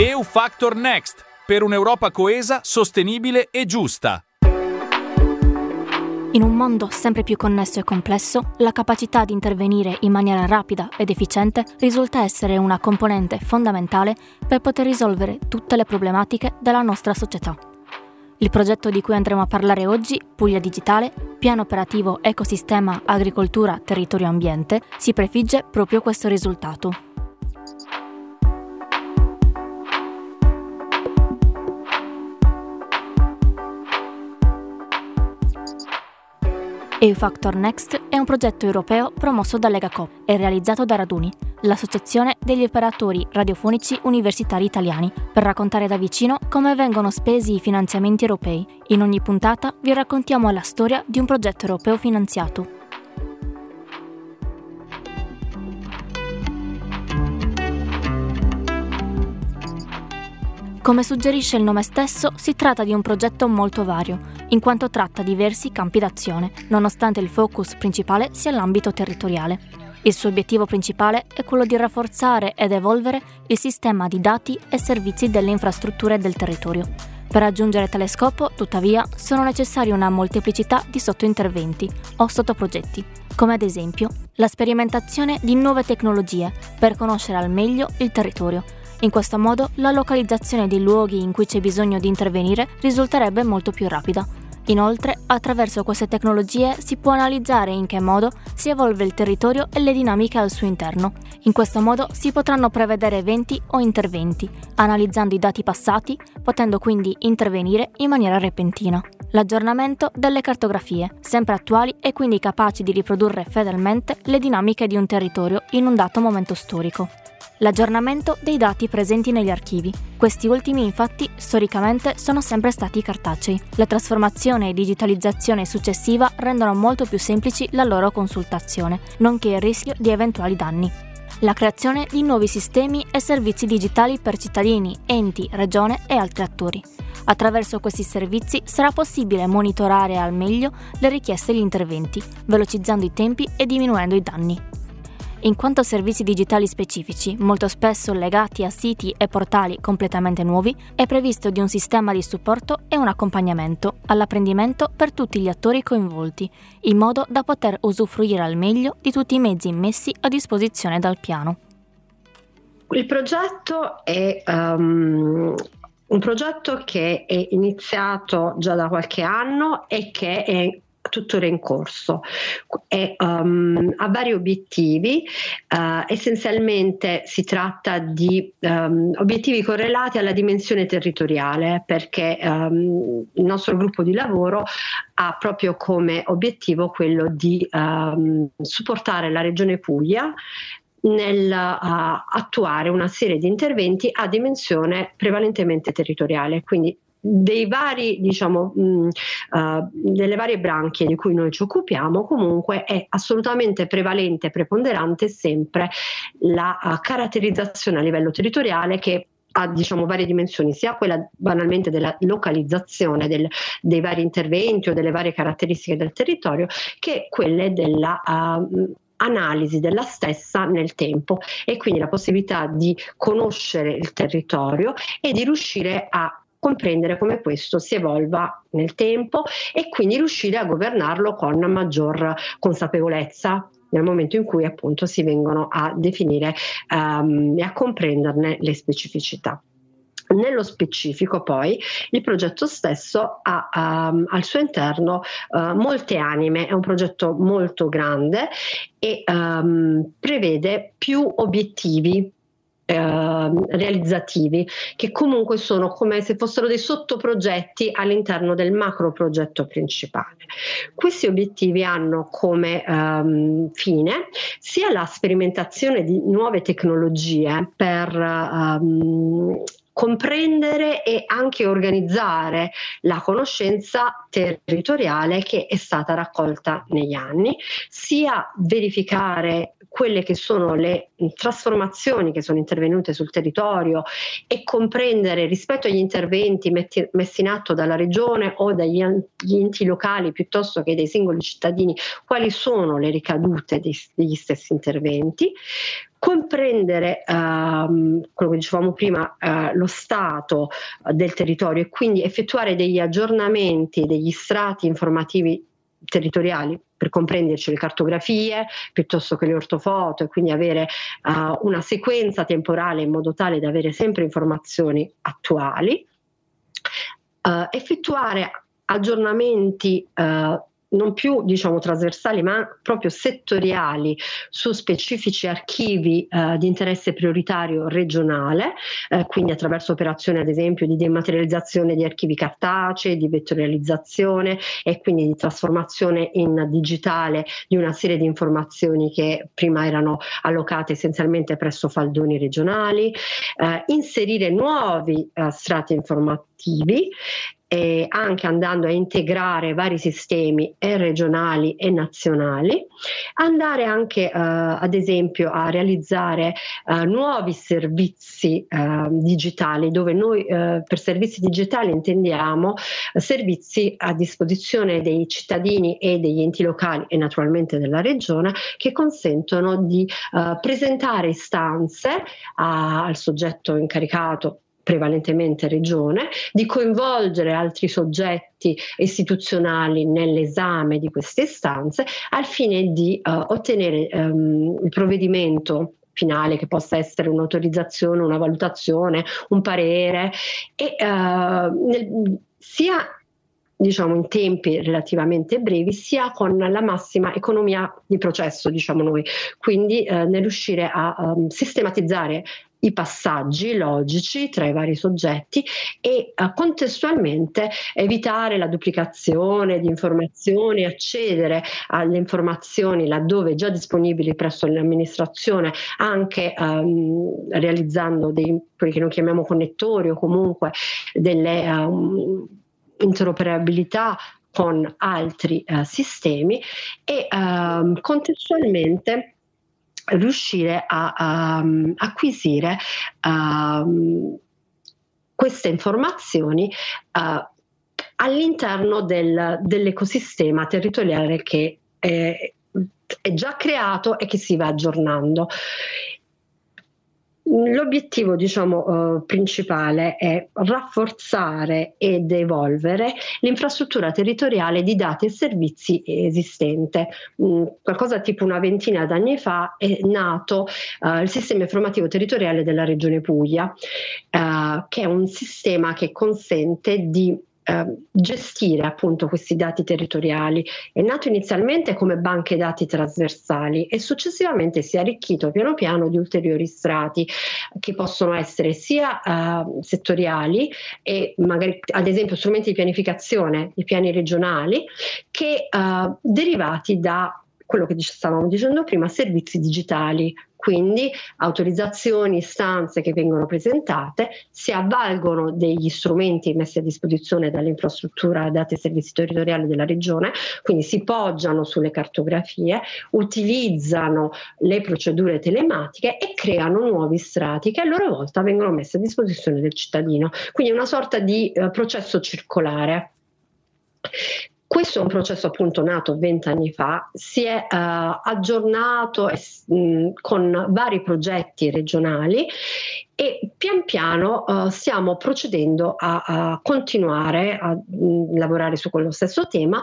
EU Factor Next per un'Europa coesa, sostenibile e giusta. In un mondo sempre più connesso e complesso, la capacità di intervenire in maniera rapida ed efficiente risulta essere una componente fondamentale per poter risolvere tutte le problematiche della nostra società. Il progetto di cui andremo a parlare oggi, Puglia Digitale, Piano Operativo Ecosistema Agricoltura Territorio Ambiente, si prefigge proprio questo risultato. EU-Factor Next è un progetto europeo promosso da Legacop e realizzato da Raduni, l'associazione degli operatori radiofonici universitari italiani, per raccontare da vicino come vengono spesi i finanziamenti europei. In ogni puntata vi raccontiamo la storia di un progetto europeo finanziato. Come suggerisce il nome stesso, si tratta di un progetto molto vario, in quanto tratta diversi campi d'azione, nonostante il focus principale sia l'ambito territoriale. Il suo obiettivo principale è quello di rafforzare ed evolvere il sistema di dati e servizi delle infrastrutture del territorio. Per raggiungere tale scopo, tuttavia, sono necessari una molteplicità di sottointerventi o sottoprogetti, come ad esempio la sperimentazione di nuove tecnologie per conoscere al meglio il territorio, in questo modo la localizzazione dei luoghi in cui c'è bisogno di intervenire risulterebbe molto più rapida. Inoltre, attraverso queste tecnologie si può analizzare in che modo si evolve il territorio e le dinamiche al suo interno. In questo modo si potranno prevedere eventi o interventi, analizzando i dati passati, potendo quindi intervenire in maniera repentina. L'aggiornamento delle cartografie, sempre attuali e quindi capaci di riprodurre fedelmente le dinamiche di un territorio in un dato momento storico l'aggiornamento dei dati presenti negli archivi. Questi ultimi infatti storicamente sono sempre stati cartacei. La trasformazione e digitalizzazione successiva rendono molto più semplici la loro consultazione, nonché il rischio di eventuali danni. La creazione di nuovi sistemi e servizi digitali per cittadini, enti, regione e altri attori. Attraverso questi servizi sarà possibile monitorare al meglio le richieste e gli interventi, velocizzando i tempi e diminuendo i danni in quanto servizi digitali specifici, molto spesso legati a siti e portali completamente nuovi, è previsto di un sistema di supporto e un accompagnamento all'apprendimento per tutti gli attori coinvolti, in modo da poter usufruire al meglio di tutti i mezzi messi a disposizione dal piano. Il progetto è um, un progetto che è iniziato già da qualche anno e che è tuttora in corso. E um, ha vari obiettivi, uh, essenzialmente si tratta di um, obiettivi correlati alla dimensione territoriale perché um, il nostro gruppo di lavoro ha proprio come obiettivo quello di supportare la regione Puglia nel uh, attuare una serie di interventi a dimensione prevalentemente territoriale, quindi dei vari, diciamo, mh, uh, delle varie branche di cui noi ci occupiamo, comunque è assolutamente prevalente, preponderante sempre la uh, caratterizzazione a livello territoriale che ha diciamo, varie dimensioni, sia quella banalmente della localizzazione del, dei vari interventi o delle varie caratteristiche del territorio, che quelle della uh, analisi della stessa nel tempo e quindi la possibilità di conoscere il territorio e di riuscire a comprendere come questo si evolva nel tempo e quindi riuscire a governarlo con maggior consapevolezza nel momento in cui appunto si vengono a definire um, e a comprenderne le specificità. Nello specifico poi il progetto stesso ha um, al suo interno uh, molte anime, è un progetto molto grande e um, prevede più obiettivi eh, realizzativi che comunque sono come se fossero dei sottoprogetti all'interno del macro progetto principale. Questi obiettivi hanno come ehm, fine sia la sperimentazione di nuove tecnologie per ehm, comprendere e anche organizzare la conoscenza territoriale che è stata raccolta negli anni, sia verificare quelle che sono le trasformazioni che sono intervenute sul territorio e comprendere rispetto agli interventi metti, messi in atto dalla regione o dagli enti locali piuttosto che dai singoli cittadini quali sono le ricadute di, degli stessi interventi. Comprendere uh, quello che dicevamo prima, uh, lo stato del territorio e quindi effettuare degli aggiornamenti degli strati informativi territoriali per comprenderci le cartografie piuttosto che le ortofoto e quindi avere uh, una sequenza temporale in modo tale da avere sempre informazioni attuali, uh, effettuare aggiornamenti uh, non più diciamo trasversali ma proprio settoriali su specifici archivi eh, di interesse prioritario regionale, eh, quindi attraverso operazioni ad esempio di dematerializzazione di archivi cartacei, di vettorializzazione e quindi di trasformazione in digitale di una serie di informazioni che prima erano allocate essenzialmente presso faldoni regionali, eh, inserire nuovi eh, strati informativi eh, anche andando a integrare vari sistemi e regionali e nazionali, andare anche eh, ad esempio a realizzare eh, nuovi servizi eh, digitali dove noi eh, per servizi digitali intendiamo eh, servizi a disposizione dei cittadini e degli enti locali e naturalmente della regione che consentono di presentare istanze a, al soggetto incaricato prevalentemente regione, di coinvolgere altri soggetti istituzionali nell'esame di queste istanze al fine di uh, ottenere um, il provvedimento finale che possa essere un'autorizzazione, una valutazione, un parere e uh, nel, sia diciamo in tempi relativamente brevi sia con la massima economia di processo diciamo noi. Quindi eh, nel riuscire a um, sistematizzare i passaggi logici tra i vari soggetti e uh, contestualmente evitare la duplicazione di informazioni, accedere alle informazioni laddove già disponibili presso l'amministrazione, anche um, realizzando dei, quelli che noi chiamiamo connettori o comunque delle um, interoperabilità con altri uh, sistemi e uh, contestualmente riuscire a, a um, acquisire uh, queste informazioni uh, all'interno del, dell'ecosistema territoriale che è, è già creato e che si va aggiornando. L'obiettivo diciamo, eh, principale è rafforzare ed evolvere l'infrastruttura territoriale di dati e servizi esistente. Mm, qualcosa tipo una ventina d'anni fa è nato eh, il sistema informativo territoriale della Regione Puglia, eh, che è un sistema che consente di Ehm, gestire appunto questi dati territoriali. È nato inizialmente come banche dati trasversali e successivamente si è arricchito piano piano di ulteriori strati che possono essere sia uh, settoriali e magari ad esempio strumenti di pianificazione, i piani regionali, che uh, derivati da quello che stavamo dicendo prima, servizi digitali, quindi autorizzazioni, istanze che vengono presentate, si avvalgono degli strumenti messi a disposizione dall'infrastruttura dati e servizi territoriali della regione, quindi si poggiano sulle cartografie, utilizzano le procedure telematiche e creano nuovi strati che a loro volta vengono messi a disposizione del cittadino. Quindi una sorta di eh, processo circolare. Questo è un processo appunto nato vent'anni fa, si è uh, aggiornato mh, con vari progetti regionali e pian piano uh, stiamo procedendo a, a continuare a mh, lavorare su quello stesso tema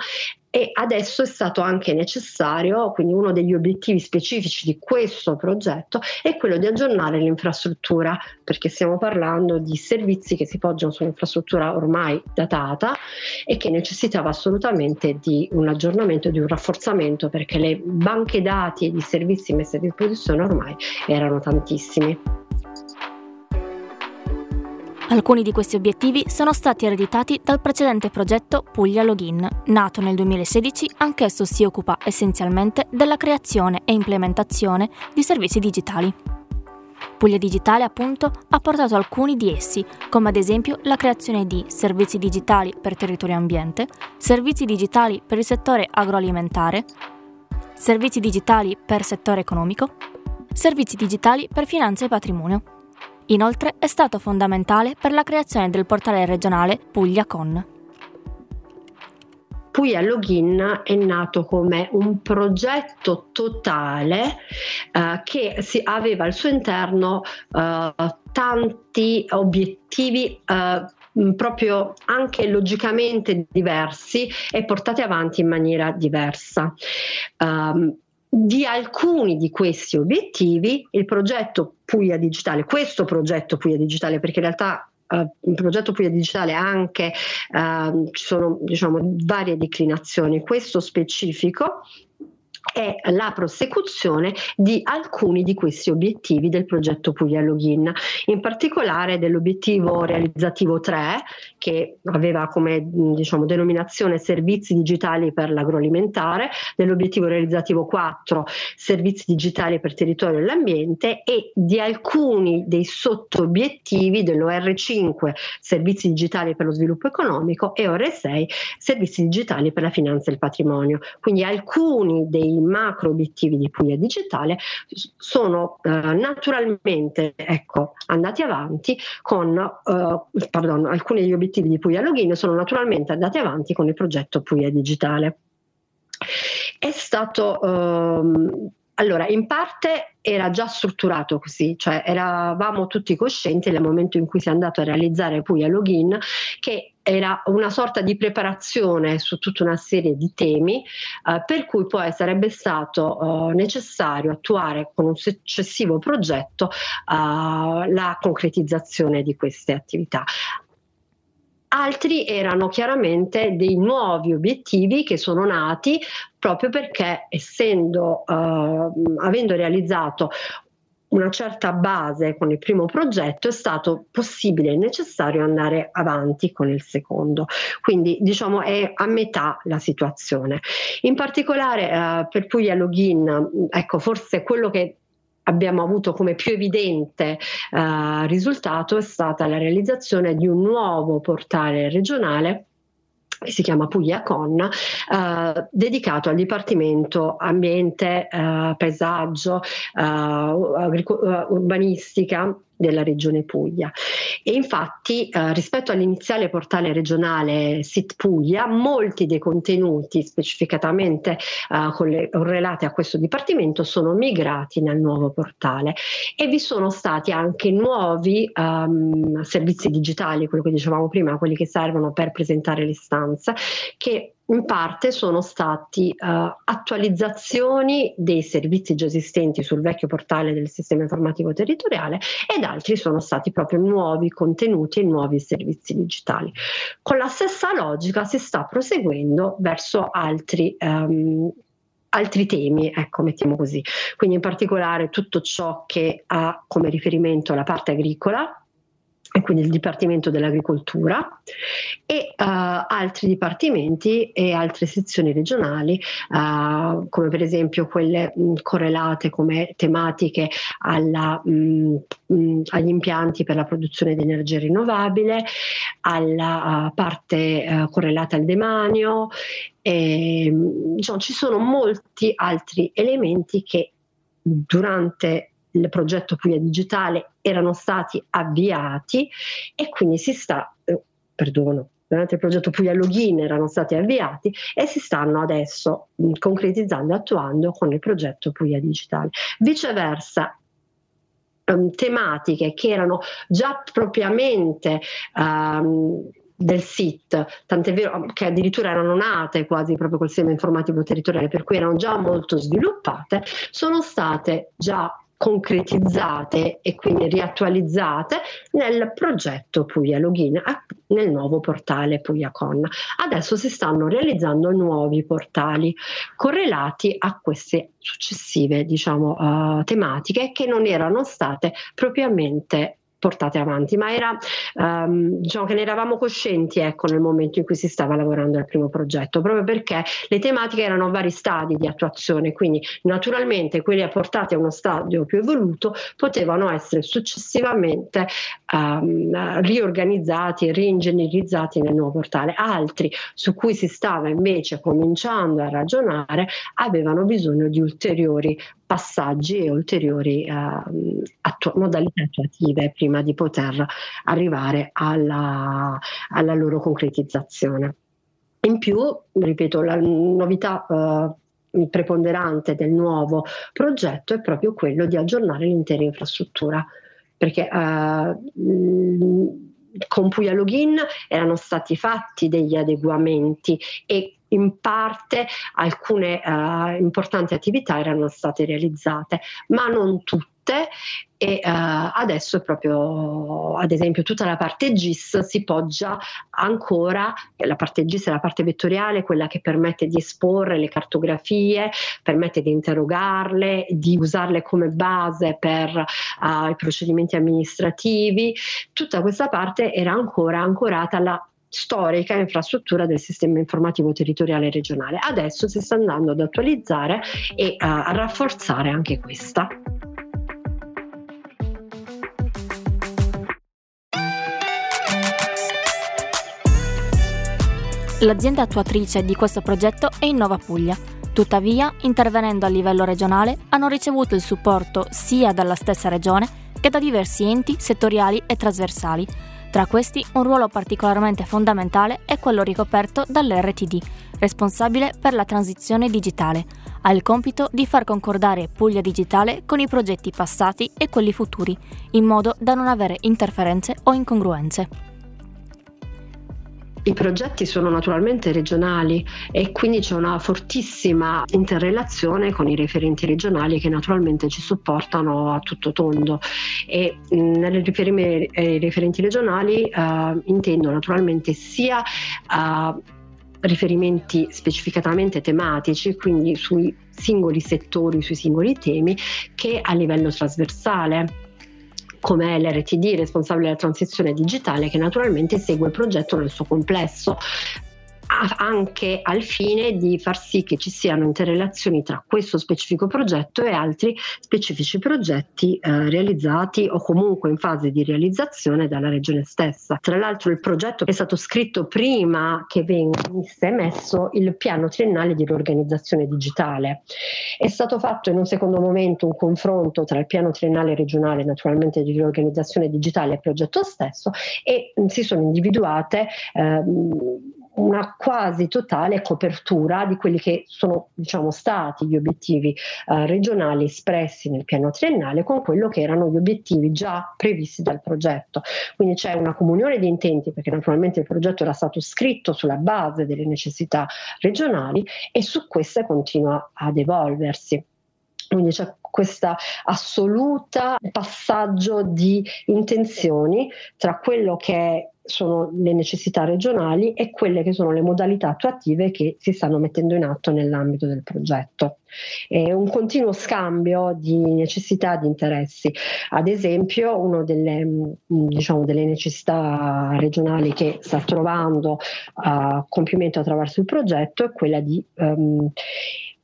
e adesso è stato anche necessario, quindi uno degli obiettivi specifici di questo progetto è quello di aggiornare l'infrastruttura, perché stiamo parlando di servizi che si poggiano su un'infrastruttura ormai datata e che necessitava assolutamente di un aggiornamento, di un rafforzamento, perché le banche dati e i servizi messi a disposizione ormai erano tantissimi. Alcuni di questi obiettivi sono stati ereditati dal precedente progetto Puglia Login, nato nel 2016, anch'esso si occupa essenzialmente della creazione e implementazione di servizi digitali. Puglia Digitale, appunto, ha portato alcuni di essi, come ad esempio la creazione di servizi digitali per territorio e ambiente, servizi digitali per il settore agroalimentare, servizi digitali per settore economico, servizi digitali per finanza e patrimonio. Inoltre è stato fondamentale per la creazione del portale regionale Puglia Con. Puglia Login è nato come un progetto totale uh, che si, aveva al suo interno uh, tanti obiettivi uh, proprio anche logicamente diversi e portati avanti in maniera diversa. Um, di alcuni di questi obiettivi il progetto Puglia Digitale, questo progetto Puglia Digitale, perché in realtà Uh, il progetto Puglia Digitale anche uh, ci sono diciamo, varie declinazioni. Questo specifico è la prosecuzione di alcuni di questi obiettivi del progetto Puglia Login, in particolare dell'obiettivo realizzativo 3 che aveva come diciamo, denominazione servizi digitali per l'agroalimentare, dell'obiettivo realizzativo 4 servizi digitali per territorio e l'ambiente e di alcuni dei sottobiettivi dell'OR5 servizi digitali per lo sviluppo economico e OR6 servizi digitali per la finanza e il patrimonio. Quindi alcuni dei macro obiettivi di Puglia Digitale sono eh, naturalmente ecco, andati avanti con, eh, pardon, alcuni degli obiettivi di Puglia Login sono naturalmente andati avanti con il progetto Puglia Digitale. È stato ehm, allora, in parte era già strutturato così, cioè eravamo tutti coscienti nel momento in cui si è andato a realizzare Puglia Login che era una sorta di preparazione su tutta una serie di temi, eh, per cui poi sarebbe stato eh, necessario attuare con un successivo progetto eh, la concretizzazione di queste attività. Altri erano chiaramente dei nuovi obiettivi che sono nati proprio perché essendo, uh, avendo realizzato una certa base con il primo progetto è stato possibile e necessario andare avanti con il secondo. Quindi diciamo è a metà la situazione. In particolare eh, per Puglia Login, ecco forse quello che abbiamo avuto come più evidente eh, risultato è stata la realizzazione di un nuovo portale regionale che si chiama Puglia Con, eh, dedicato al Dipartimento Ambiente, eh, Paesaggio, eh, eh Urbanistica della regione Puglia. E infatti eh, rispetto all'iniziale portale regionale SIT Puglia, molti dei contenuti specificatamente eh, correlati a questo dipartimento sono migrati nel nuovo portale e vi sono stati anche nuovi um, servizi digitali, quello che dicevamo prima, quelli che servono per presentare l'istanza, che in parte sono stati uh, attualizzazioni dei servizi già esistenti sul vecchio portale del sistema informativo territoriale ed altri sono stati proprio nuovi contenuti e nuovi servizi digitali. Con la stessa logica si sta proseguendo verso altri um, altri temi, ecco, mettiamo così. Quindi in particolare tutto ciò che ha come riferimento la parte agricola, e quindi il Dipartimento dell'Agricoltura e uh, altri dipartimenti e altre sezioni regionali uh, come per esempio quelle mh, correlate come tematiche alla, mh, mh, agli impianti per la produzione di energia rinnovabile, alla uh, parte correlata al demanio e, diciamo, ci sono molti altri elementi che durante il progetto Puglia Digitale erano stati avviati e quindi si sta, eh, perdono, durante il progetto Puglia Login erano stati avviati e si stanno adesso mh, concretizzando e attuando con il progetto Puglia Digitale. Viceversa, um, tematiche che erano già propriamente um, del SIT, tant'è vero che addirittura erano nate quasi proprio col sistema informativo territoriale, per cui erano già molto sviluppate, sono state già concretizzate e quindi riattualizzate nel progetto Puglia Login, nel nuovo portale Puglia Con. Adesso si stanno realizzando nuovi portali correlati a queste successive diciamo, uh, tematiche che non erano state propriamente portate avanti, ma era um, diciamo che ne eravamo coscienti ecco, nel momento in cui si stava lavorando al primo progetto, proprio perché le tematiche erano a vari stadi di attuazione, quindi naturalmente quelli apportati a uno stadio più evoluto potevano essere successivamente um, riorganizzati reingegnerizzati nel nuovo portale, altri su cui si stava invece cominciando a ragionare avevano bisogno di ulteriori passaggi e ulteriori uh, attu- modalità attuative prima di poter arrivare alla, alla loro concretizzazione. In più, ripeto, la novità uh, preponderante del nuovo progetto è proprio quello di aggiornare l'intera infrastruttura, perché uh, con Puglia Login erano stati fatti degli adeguamenti e in parte alcune uh, importanti attività erano state realizzate, ma non tutte e uh, adesso proprio ad esempio tutta la parte GIS si poggia ancora la parte GIS è la parte vettoriale quella che permette di esporre le cartografie permette di interrogarle di usarle come base per uh, i procedimenti amministrativi. Tutta questa parte era ancora ancorata alla storica infrastruttura del sistema informativo territoriale regionale. Adesso si sta andando ad attualizzare e uh, a rafforzare anche questa. L'azienda attuatrice di questo progetto è Innova Puglia. Tuttavia, intervenendo a livello regionale, hanno ricevuto il supporto sia dalla stessa regione che da diversi enti settoriali e trasversali tra questi un ruolo particolarmente fondamentale è quello ricoperto dall'RTD, responsabile per la transizione digitale. Ha il compito di far concordare Puglia Digitale con i progetti passati e quelli futuri, in modo da non avere interferenze o incongruenze. I progetti sono naturalmente regionali e quindi c'è una fortissima interrelazione con i referenti regionali che naturalmente ci supportano a tutto tondo. E nelle riferimenti regionali eh, intendo naturalmente sia eh, riferimenti specificatamente tematici, quindi sui singoli settori, sui singoli temi, che a livello trasversale come l'RTD responsabile della transizione digitale che naturalmente segue il progetto nel suo complesso anche al fine di far sì che ci siano interrelazioni tra questo specifico progetto e altri specifici progetti eh, realizzati o comunque in fase di realizzazione dalla regione stessa. Tra l'altro il progetto è stato scritto prima che venisse emesso il piano triennale di riorganizzazione digitale. È stato fatto in un secondo momento un confronto tra il piano triennale regionale naturalmente di riorganizzazione digitale e il progetto stesso e si sono individuate ehm, una quasi totale copertura di quelli che sono diciamo, stati gli obiettivi eh, regionali espressi nel piano triennale con quello che erano gli obiettivi già previsti dal progetto. Quindi c'è una comunione di intenti perché naturalmente il progetto era stato scritto sulla base delle necessità regionali e su queste continua ad evolversi. Quindi c'è questo assoluto passaggio di intenzioni tra quello che sono le necessità regionali e quelle che sono le modalità attuative che si stanno mettendo in atto nell'ambito del progetto. È un continuo scambio di necessità e di interessi. Ad esempio, una delle, diciamo, delle necessità regionali che sta trovando a compimento attraverso il progetto è quella di um,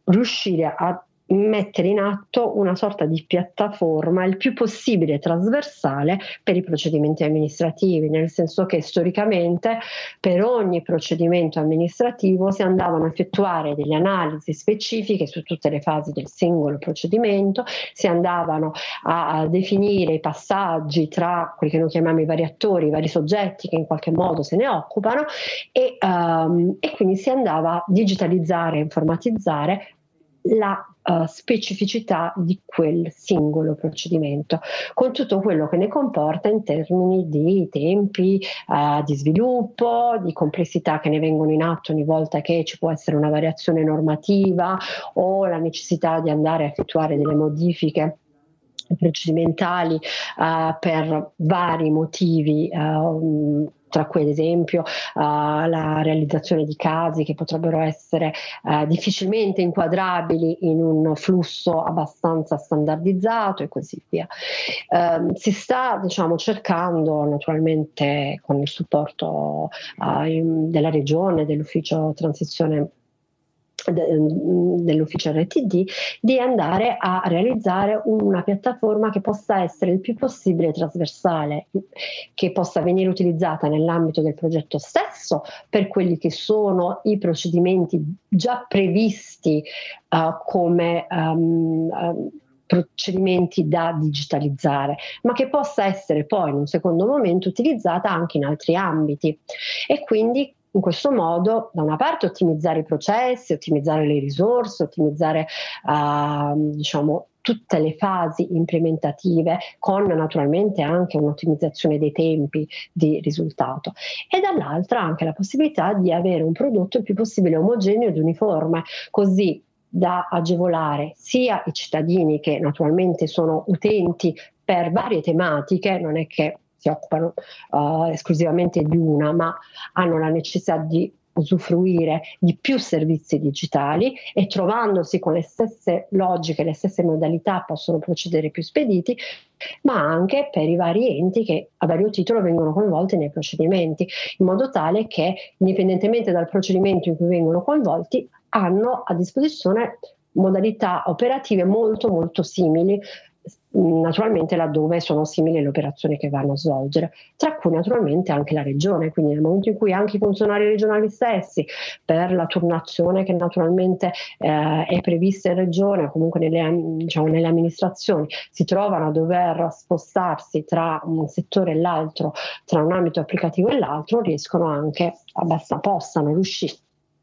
riuscire a mettere in atto una sorta di piattaforma il più possibile trasversale per i procedimenti amministrativi, nel senso che storicamente per ogni procedimento amministrativo si andavano a effettuare delle analisi specifiche su tutte le fasi del singolo procedimento, si andavano a, definire i passaggi tra quelli che noi chiamiamo i vari attori, i vari soggetti che in qualche modo se ne occupano e, um, e quindi si andava a digitalizzare informatizzare la uh, specificità di quel singolo procedimento, con tutto quello che ne comporta in termini di tempi uh, di sviluppo, di complessità che ne vengono in atto ogni volta che ci può essere una variazione normativa o la necessità di andare a effettuare delle modifiche procedimentali uh, per vari motivi uh, tra cui ad esempio uh, la realizzazione di casi che potrebbero essere uh, difficilmente inquadrabili in un flusso abbastanza standardizzato e così via. Uh, si sta diciamo, cercando naturalmente con il supporto della regione, dell'ufficio transizione dell'ufficio RTD di andare a realizzare una piattaforma che possa essere il più possibile trasversale, che possa venire utilizzata nell'ambito del progetto stesso per quelli che sono i procedimenti già previsti uh, come um, um, procedimenti da digitalizzare, ma che possa essere poi in un secondo momento utilizzata anche in altri ambiti. E quindi in questo modo, da una parte, ottimizzare i processi, ottimizzare le risorse, ottimizzare uh, diciamo, tutte le fasi implementative con naturalmente anche un'ottimizzazione dei tempi di risultato. E dall'altra anche la possibilità di avere un prodotto il più possibile omogeneo ed uniforme così da agevolare sia i cittadini che naturalmente sono utenti per varie tematiche, non è che si occupano uh, esclusivamente di una, ma hanno la necessità di usufruire di più servizi digitali e trovandosi con le stesse logiche, le stesse modalità possono procedere più spediti, ma anche per i vari enti che a vario titolo vengono coinvolti nei procedimenti, in modo tale che indipendentemente dal procedimento in cui vengono coinvolti hanno a disposizione modalità operative molto molto simili naturalmente laddove sono simili le operazioni che vanno a svolgere, tra cui naturalmente anche la regione, quindi nel momento in cui anche i funzionari regionali stessi per la turnazione che naturalmente eh, è prevista in regione o comunque nelle, diciamo, nelle amministrazioni si trovano a dover spostarsi tra un settore e l'altro, tra un ambito applicativo e l'altro, riescono anche, abbastanza, possano riuscire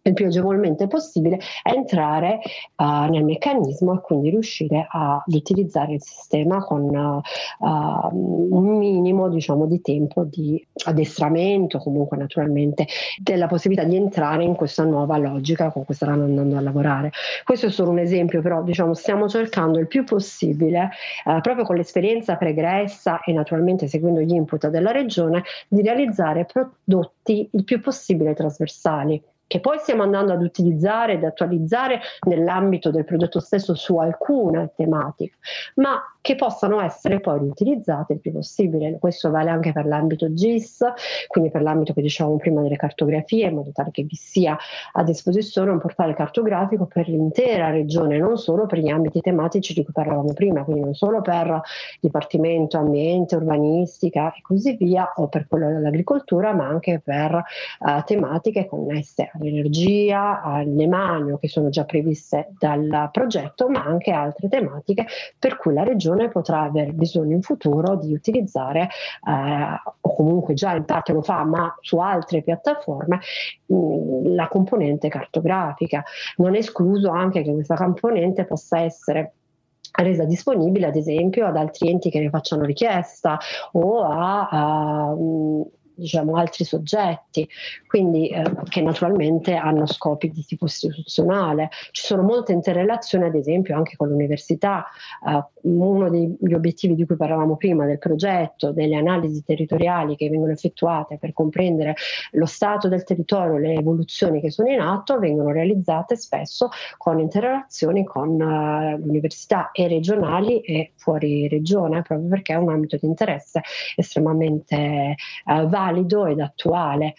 il più agevolmente possibile entrare uh, nel meccanismo e quindi riuscire ad utilizzare il sistema con uh, un minimo diciamo, di tempo di addestramento, comunque naturalmente della possibilità di entrare in questa nuova logica con cui staranno andando a lavorare. Questo è solo un esempio, però diciamo, stiamo cercando il più possibile, proprio con l'esperienza pregressa e naturalmente seguendo gli input della regione, di realizzare prodotti il più possibile trasversali che poi stiamo andando ad utilizzare ed attualizzare nell'ambito del prodotto stesso su alcune tematiche, ma che possano essere poi riutilizzate il più possibile. Questo vale anche per l'ambito GIS, quindi per l'ambito che dicevamo prima delle cartografie, in modo tale che vi sia a disposizione un portale cartografico per l'intera regione, non solo per gli ambiti tematici di cui parlavamo prima, quindi non solo per Dipartimento Ambiente, Urbanistica e così via, o per quello dell'agricoltura, ma anche per uh, tematiche connesse all'energia, al demanio, che sono già previste dal progetto, ma anche altre tematiche per cui la regione potrà aver bisogno in futuro di utilizzare, eh, o comunque già in parte lo fa, ma su altre piattaforme, mh, mm, la componente cartografica. Non è escluso anche che questa componente possa essere resa disponibile ad esempio ad altri enti che ne facciano richiesta o a, a mm, diciamo, altri soggetti, quindi eh, che naturalmente hanno scopi di tipo istituzionale. Ci sono molte interrelazioni, ad esempio, anche con l'università. Eh, uno degli obiettivi di cui parlavamo prima del progetto, delle analisi territoriali che vengono effettuate per comprendere lo stato del territorio, le evoluzioni che sono in atto, vengono realizzate spesso con interrelazioni con uh, l'università e regionali e fuori regione, proprio perché è un ambito di interesse estremamente uh, valido ed attuale.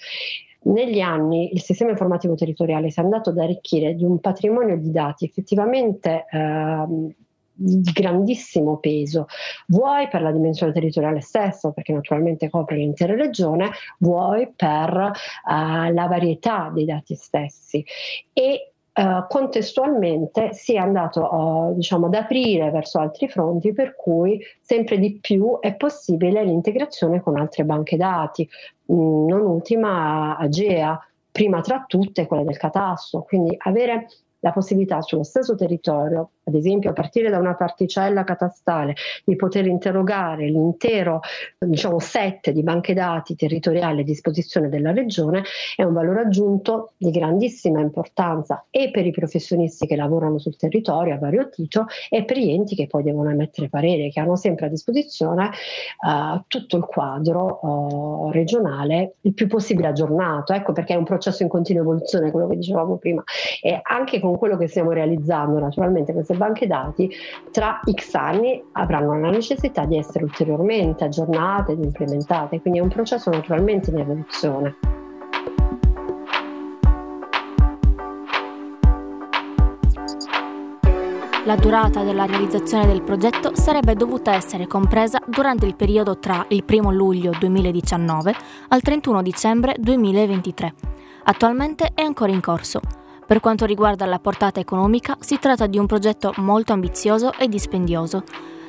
Negli anni il sistema informativo territoriale si è andato ad arricchire di un patrimonio di dati effettivamente uh, di grandissimo peso, vuoi per la dimensione territoriale stessa, perché naturalmente copre l'intera regione, vuoi per uh, la varietà dei dati stessi. E Uh, contestualmente si è andato uh, diciamo, ad aprire verso altri fronti per cui sempre di più è possibile l'integrazione con altre banche dati, mm, non ultima Agea, prima tra tutte quella del catasto, quindi avere la possibilità sullo stesso territorio ad esempio a partire da una particella catastale, di poter interrogare l'intero diciamo, set di banche dati territoriali a disposizione della regione è un valore aggiunto di grandissima importanza e per i professionisti che lavorano sul territorio a vario titolo e per gli enti che poi devono emettere parere, che hanno sempre a disposizione uh, tutto il quadro uh, regionale il più possibile aggiornato. Ecco perché è un processo in continua evoluzione, quello che dicevamo prima, e anche con quello che stiamo realizzando naturalmente queste banche dati tra X anni avranno la necessità di essere ulteriormente aggiornate ed implementate, quindi è un processo naturalmente in evoluzione. La durata della realizzazione del progetto sarebbe dovuta essere compresa durante il periodo tra il 1 luglio 2019 al 31 dicembre 2023. Attualmente è ancora in corso. Per quanto riguarda la portata economica, si tratta di un progetto molto ambizioso e dispendioso.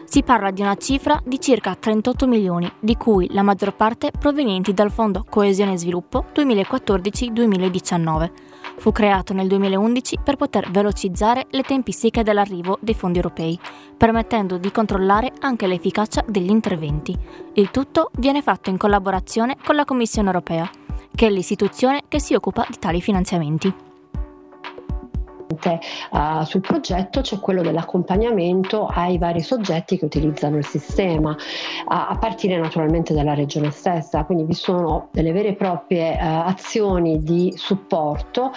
Si parla di una cifra di circa 38 milioni, di cui la maggior parte provenienti dal Fondo Coesione e Sviluppo 2014-2019. Fu creato nel 2011 per poter velocizzare le tempistiche dell'arrivo dei fondi europei, permettendo di controllare anche l'efficacia degli interventi. Il tutto viene fatto in collaborazione con la Commissione europea, che è l'istituzione che si occupa di tali finanziamenti uh, sul progetto c'è quello dell'accompagnamento ai vari soggetti che utilizzano il sistema, a, a partire naturalmente dalla regione stessa, quindi vi sono delle vere e proprie uh, azioni di supporto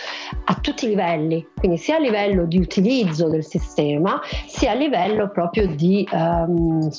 a tutti i livelli, quindi sia a livello di utilizzo del sistema, sia a livello proprio di um,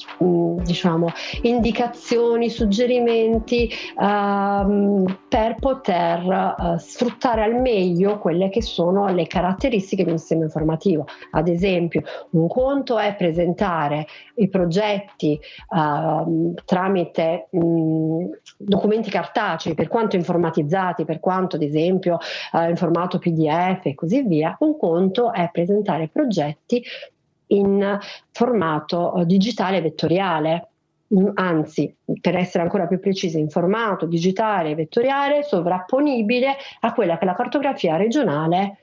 diciamo, indicazioni, suggerimenti um, per poter uh, sfruttare al meglio quelle che sono le caratteristiche di un sistema informativo. Ad esempio, un conto è presentare i progetti uh, tramite mh, documenti cartacei, per quanto informatizzati, per quanto ad esempio uh, in formato PDF e così via. Un conto è presentare progetti in formato uh, digitale vettoriale. Anzi per essere ancora più precisi in formato digitale e vettoriale sovrapponibile a quella che la cartografia regionale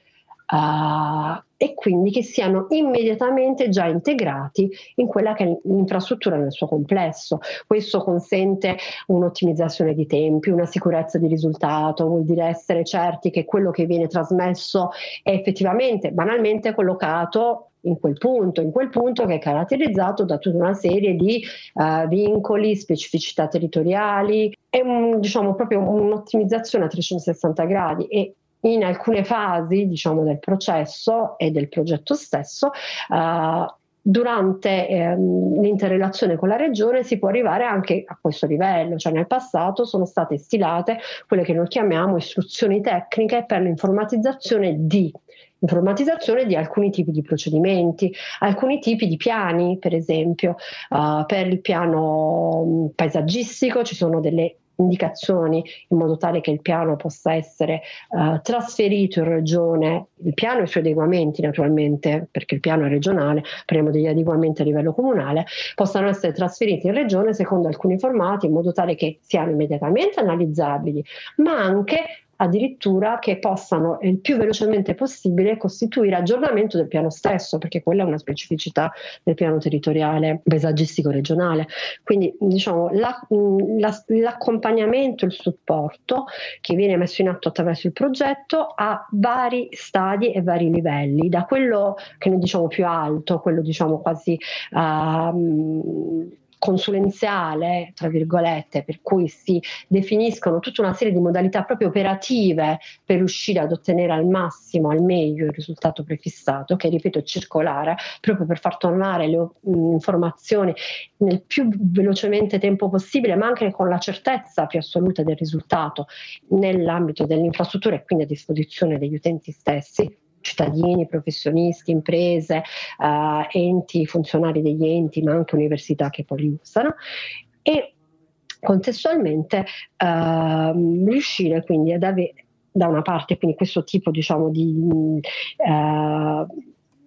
uh, e quindi che siano immediatamente già integrati in quella che è l'infrastruttura nel suo complesso. Questo consente un'ottimizzazione di tempi, una sicurezza di risultato, vuol dire essere certi che quello che viene trasmesso è effettivamente, banalmente collocato in quel punto, in quel punto che è caratterizzato da tutta una serie di uh, vincoli, specificità territoriali, è un, diciamo proprio un'ottimizzazione a 360 gradi e in alcune fasi diciamo, del processo e del progetto stesso uh, durante ehm, l'interrelazione con la regione si può arrivare anche a questo livello, cioè nel passato sono state stilate quelle che noi chiamiamo istruzioni tecniche per l'informatizzazione di informatizzazione di alcuni tipi di procedimenti, alcuni tipi di piani, per esempio uh, per il piano mm, paesaggistico ci sono delle indicazioni in modo tale che il piano possa essere uh, trasferito in regione, il piano e i suoi adeguamenti naturalmente, perché il piano è regionale, faremo degli adeguamenti a livello comunale, possano essere trasferiti in regione secondo alcuni formati in modo tale che siano immediatamente analizzabili, ma anche addirittura che possano il più velocemente possibile costituire aggiornamento del piano stesso, perché quella è una specificità del piano territoriale paesaggistico regionale. Quindi diciamo la, la, l'accompagnamento, il supporto che viene messo in atto attraverso il progetto ha vari stadi e vari livelli, da quello che noi diciamo più alto, quello diciamo quasi uh, consulenziale, tra virgolette, per cui si definiscono tutta una serie di modalità proprio operative per riuscire ad ottenere al massimo, al meglio il risultato prefissato, che ripeto è circolare, proprio per far tornare le mh, informazioni nel più velocemente tempo possibile, ma anche con la certezza più assoluta del risultato nell'ambito dell'infrastruttura e quindi a disposizione degli utenti stessi cittadini, professionisti, imprese, uh, enti, funzionari degli enti, ma anche università che poi li usano. E contestualmente uh, riuscire quindi ad avere da una parte quindi questo tipo diciamo di, uh,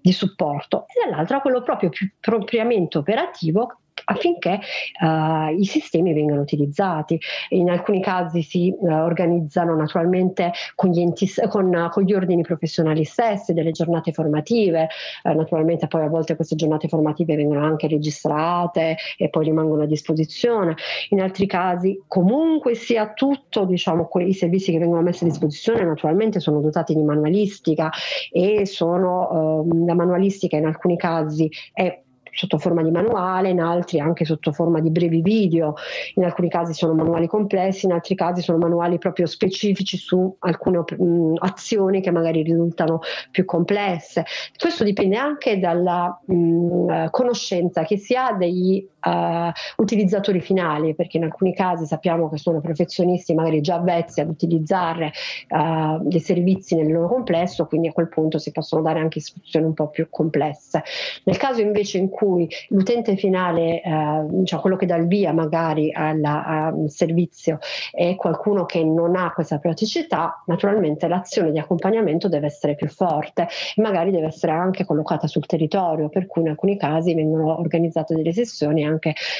di supporto e dall'altra quello proprio più propriamente operativo affinché uh, i sistemi vengano utilizzati. In alcuni casi si uh, organizzano naturalmente con gli, enti, con, con gli, ordini professionali stessi delle giornate formative, uh, naturalmente poi a volte queste giornate formative vengono anche registrate e poi rimangono a disposizione. In altri casi comunque sia tutto, diciamo, i servizi che vengono messi a disposizione naturalmente sono dotati di manualistica e sono, la manualistica in alcuni casi è sotto forma di manuale, in altri anche sotto forma di brevi video, in alcuni casi sono manuali complessi, in altri casi sono manuali proprio specifici su alcune mh, azioni che magari risultano più complesse. Questo dipende anche dalla mh, conoscenza che si ha degli uh, utilizzatori finali, perché in alcuni casi sappiamo che sono professionisti magari già avvezzi ad utilizzare uh, dei servizi nel loro complesso, quindi a quel punto si possono dare anche istruzioni un po' più complesse. Nel caso invece in cui l'utente finale, uh, cioè quello che dà il via magari al servizio, è qualcuno che non ha questa praticità, naturalmente l'azione di accompagnamento deve essere più forte e magari deve essere anche collocata sul territorio, per cui in alcuni casi vengono organizzate delle sessioni anche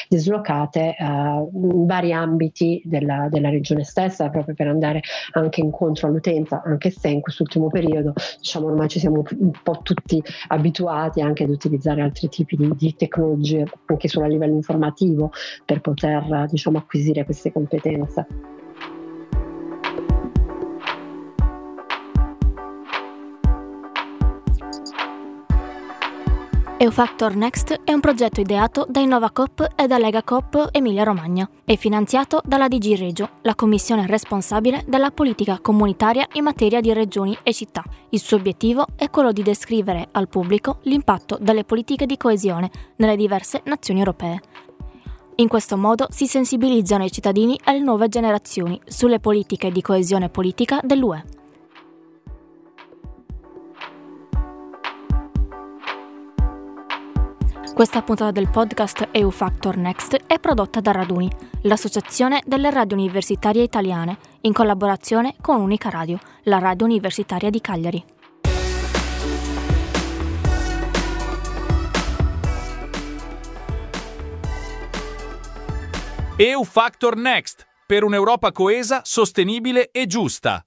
dislocate eh, in vari ambiti della, della, regione stessa, proprio per andare anche incontro all'utenza, anche se in quest'ultimo periodo diciamo ormai ci siamo un po' tutti abituati anche ad utilizzare altri tipi di, di tecnologie anche solo a livello informativo per poter diciamo, acquisire queste competenze. EUFactor Next è un progetto ideato da InnovaCop e da LegaCop Emilia Romagna e finanziato dalla DG Regio, la commissione responsabile della politica comunitaria in materia di regioni e città. Il suo obiettivo è quello di descrivere al pubblico l'impatto delle politiche di coesione nelle diverse nazioni europee. In questo modo si sensibilizzano i cittadini alle nuove generazioni sulle politiche di coesione politica dell'UE. Questa puntata del podcast EU Factor Next è prodotta da Raduni, l'associazione delle radio universitarie italiane, in collaborazione con Unica Radio, la radio universitaria di Cagliari. EU Factor Next per un'Europa coesa, sostenibile e giusta.